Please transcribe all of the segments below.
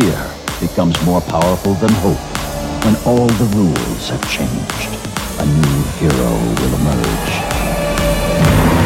fear becomes more powerful than hope. When all the rules have changed, a new hero will emerge.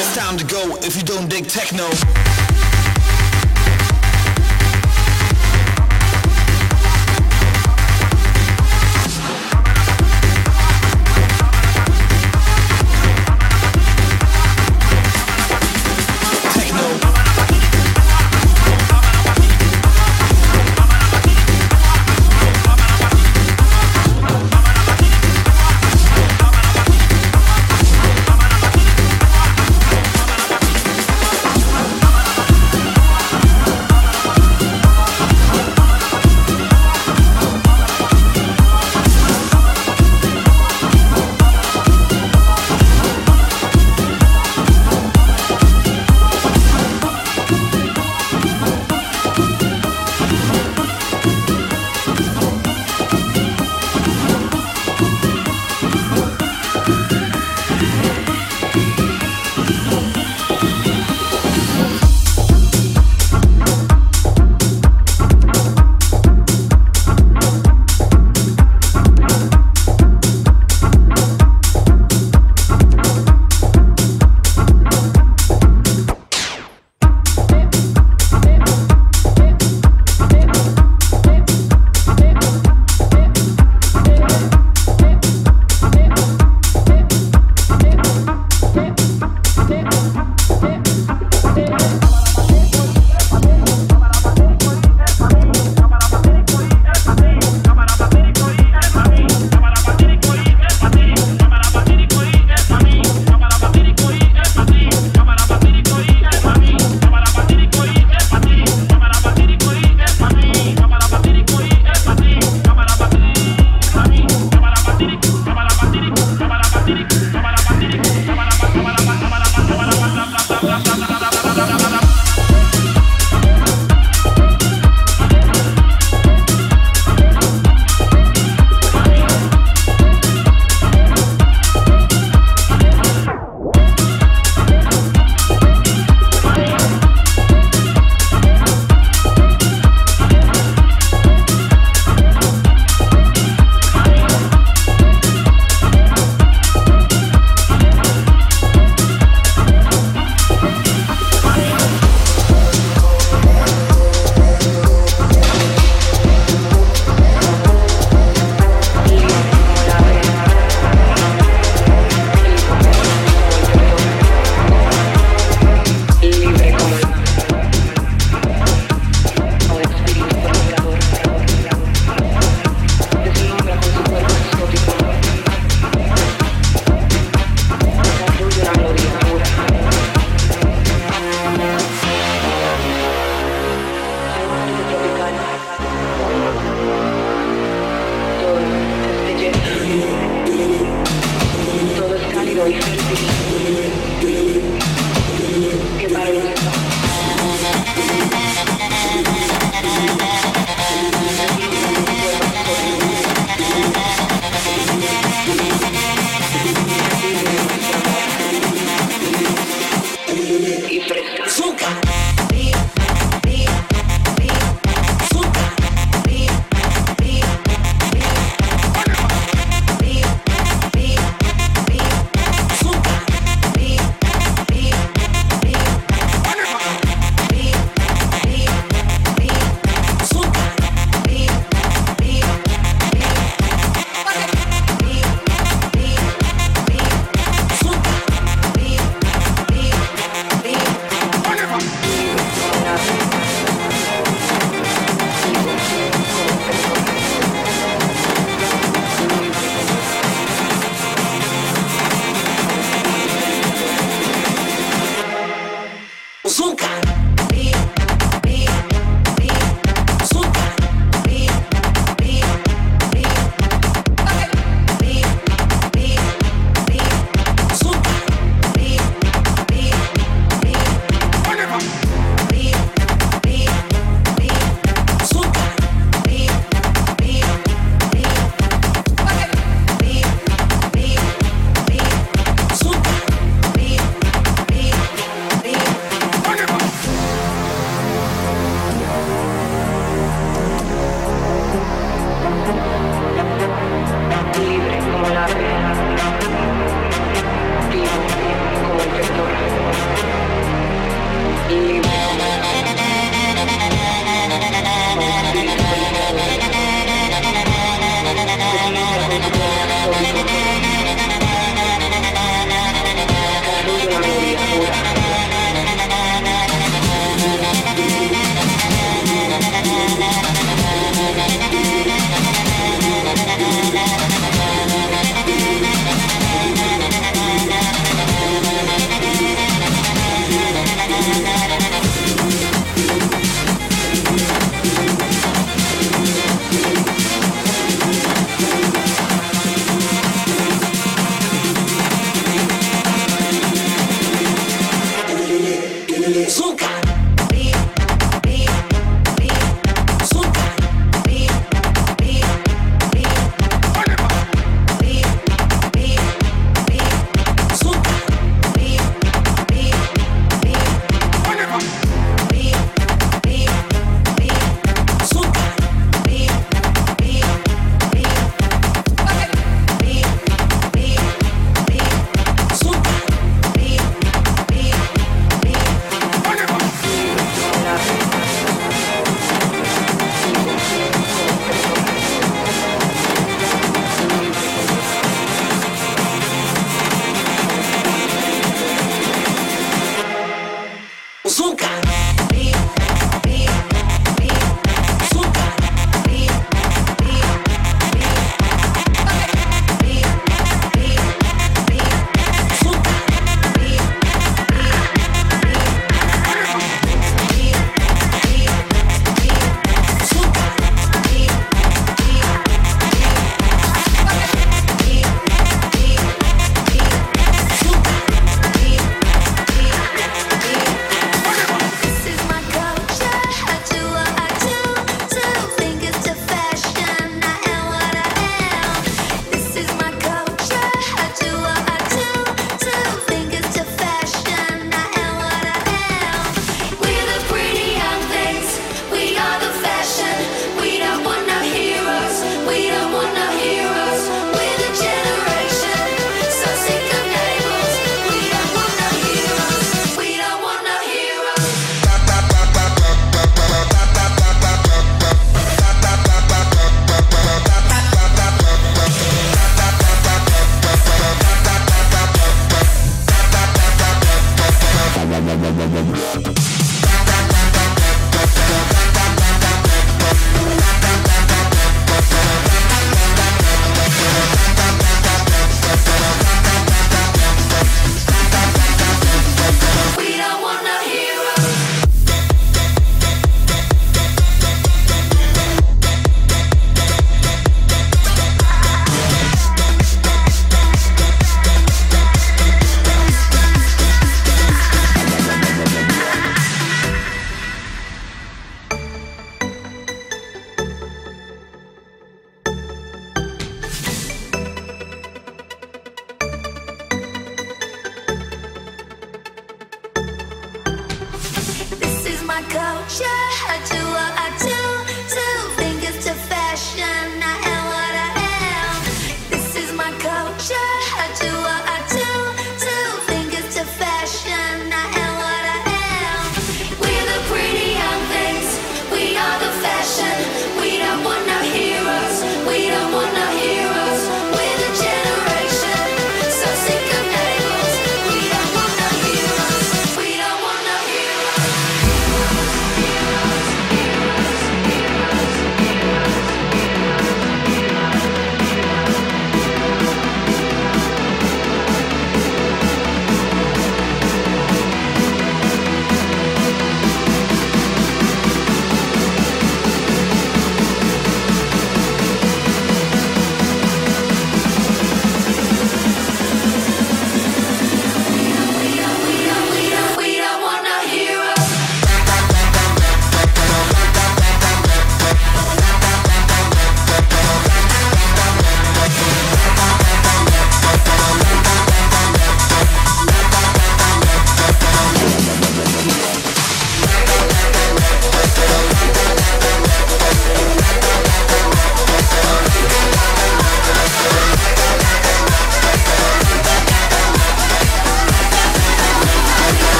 It's time to go if you don't dig techno.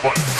fun.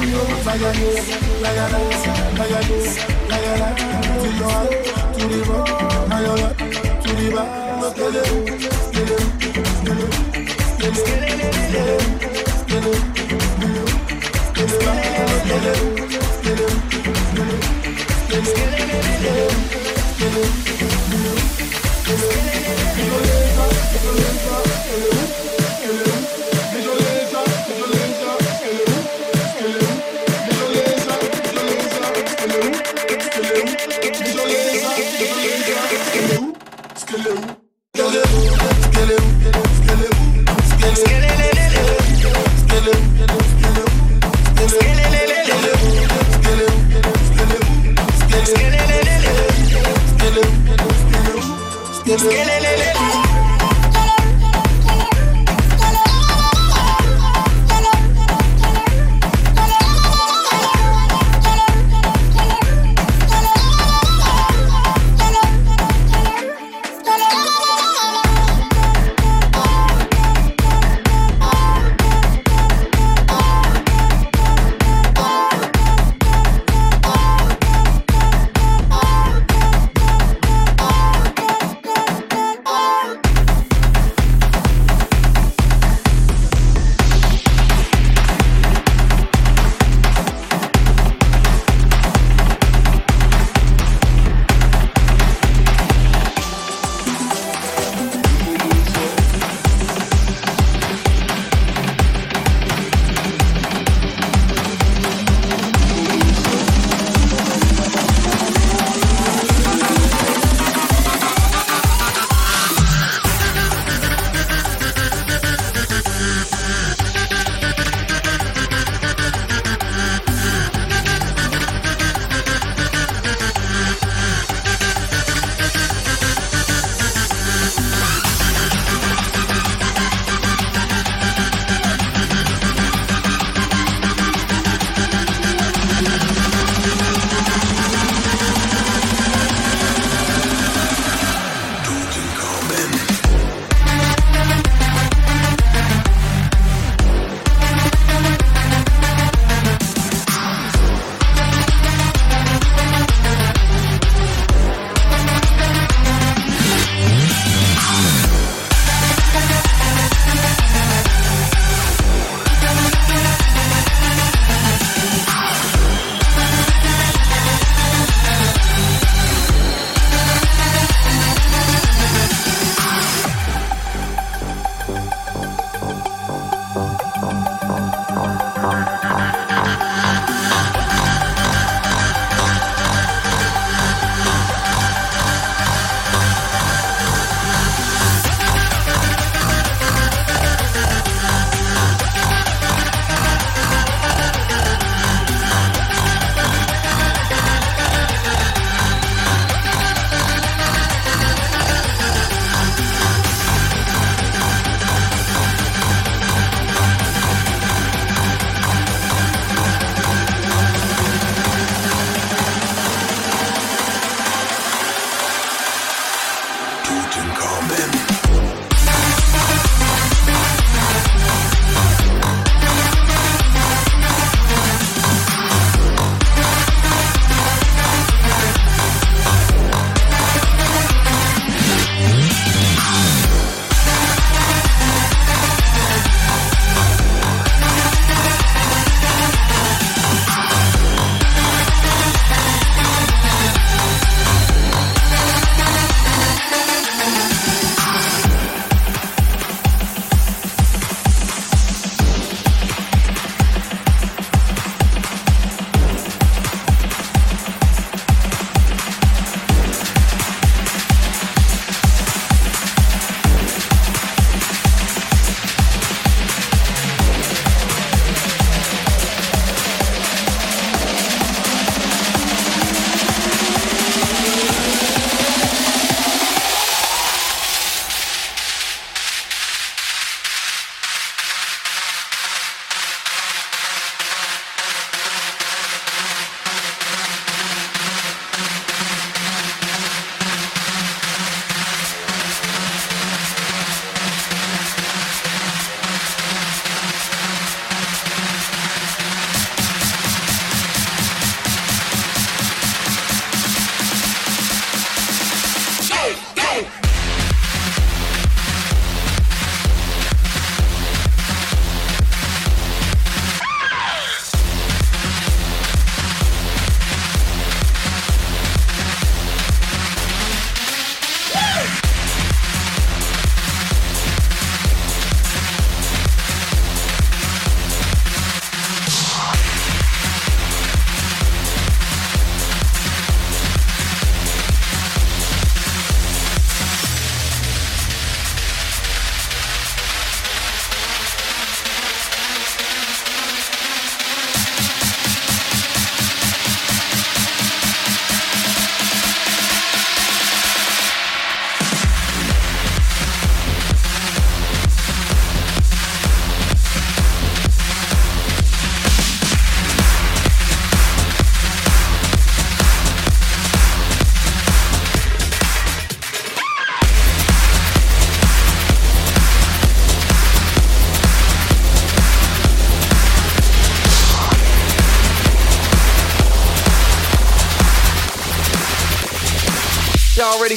Thank you. To to the to the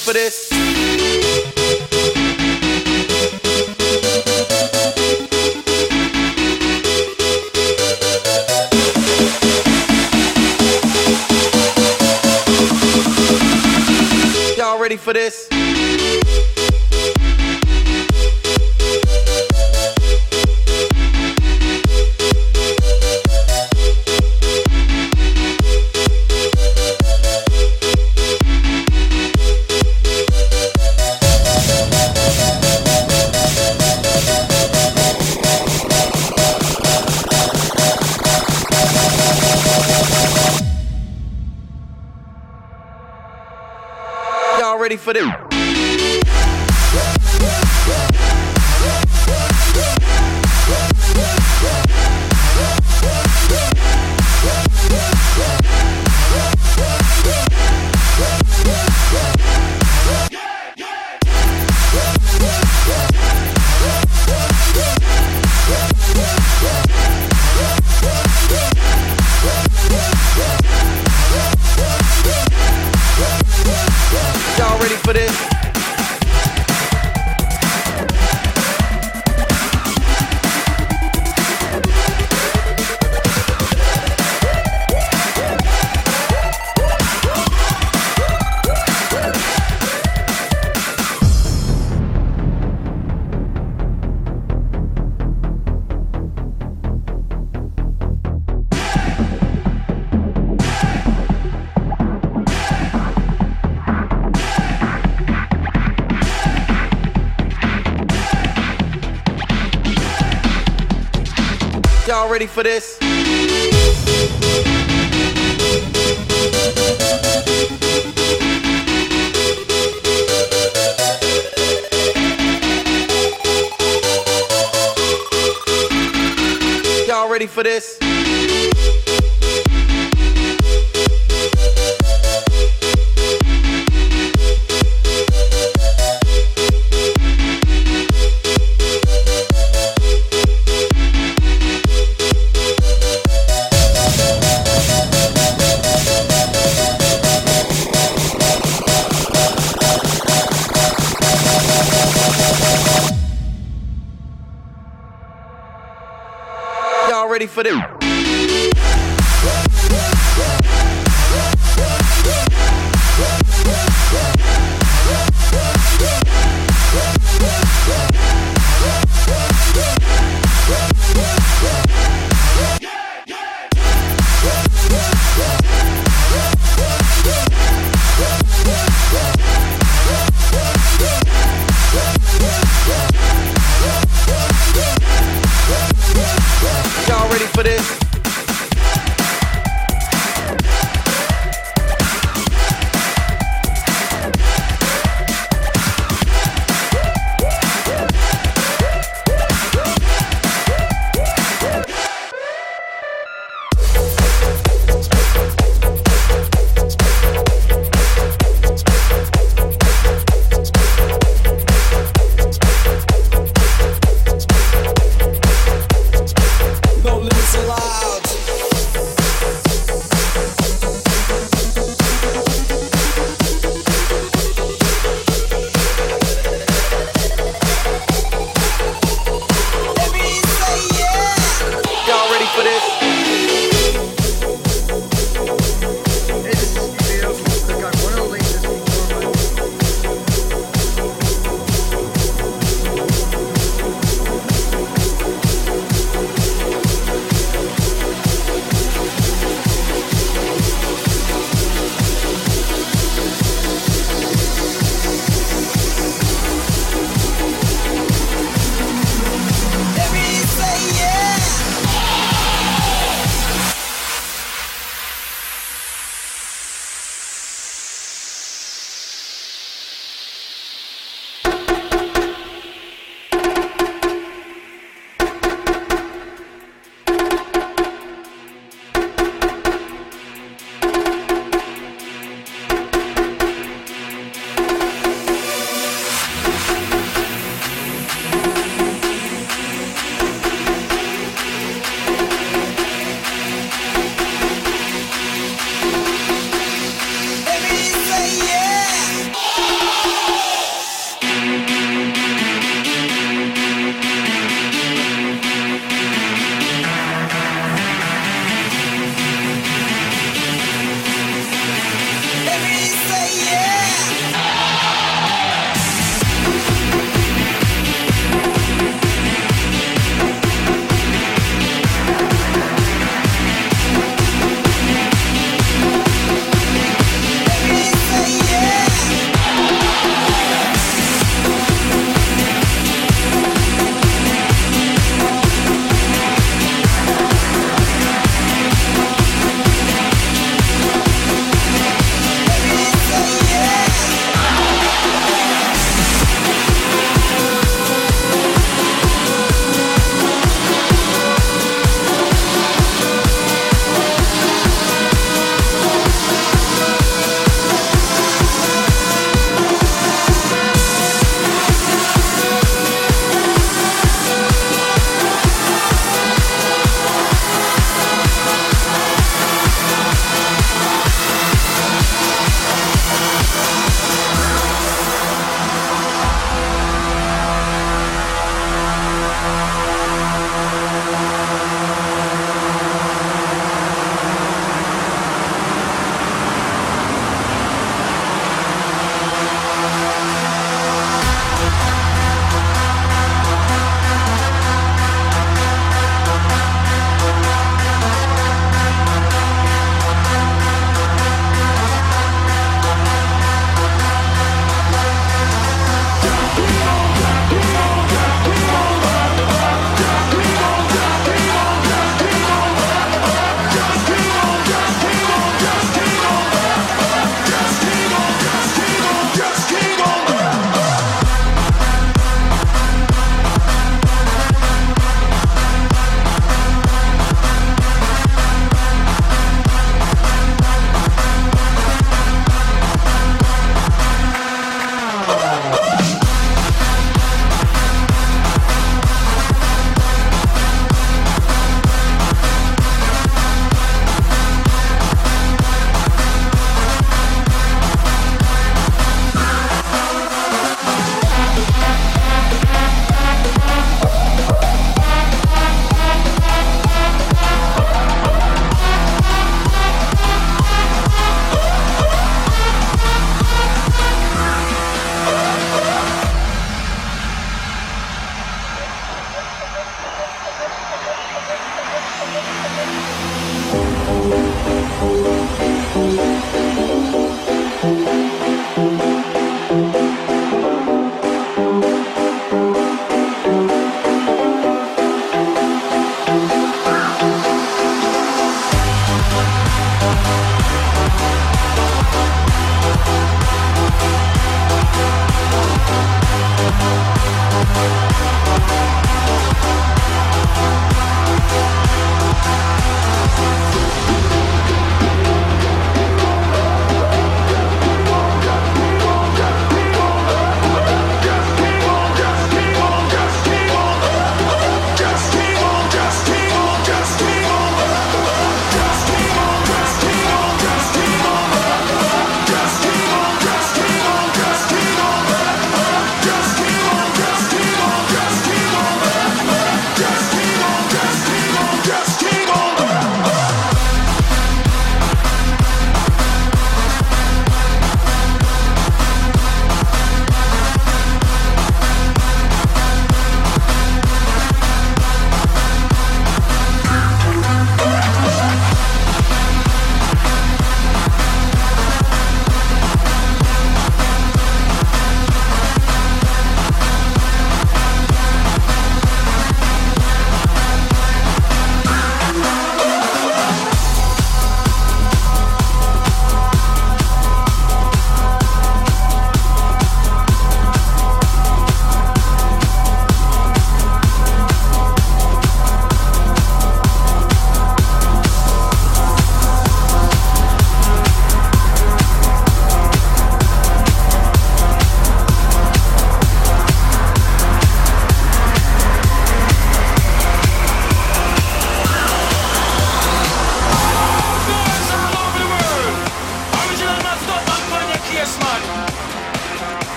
for this? Y'all ready for this? For this?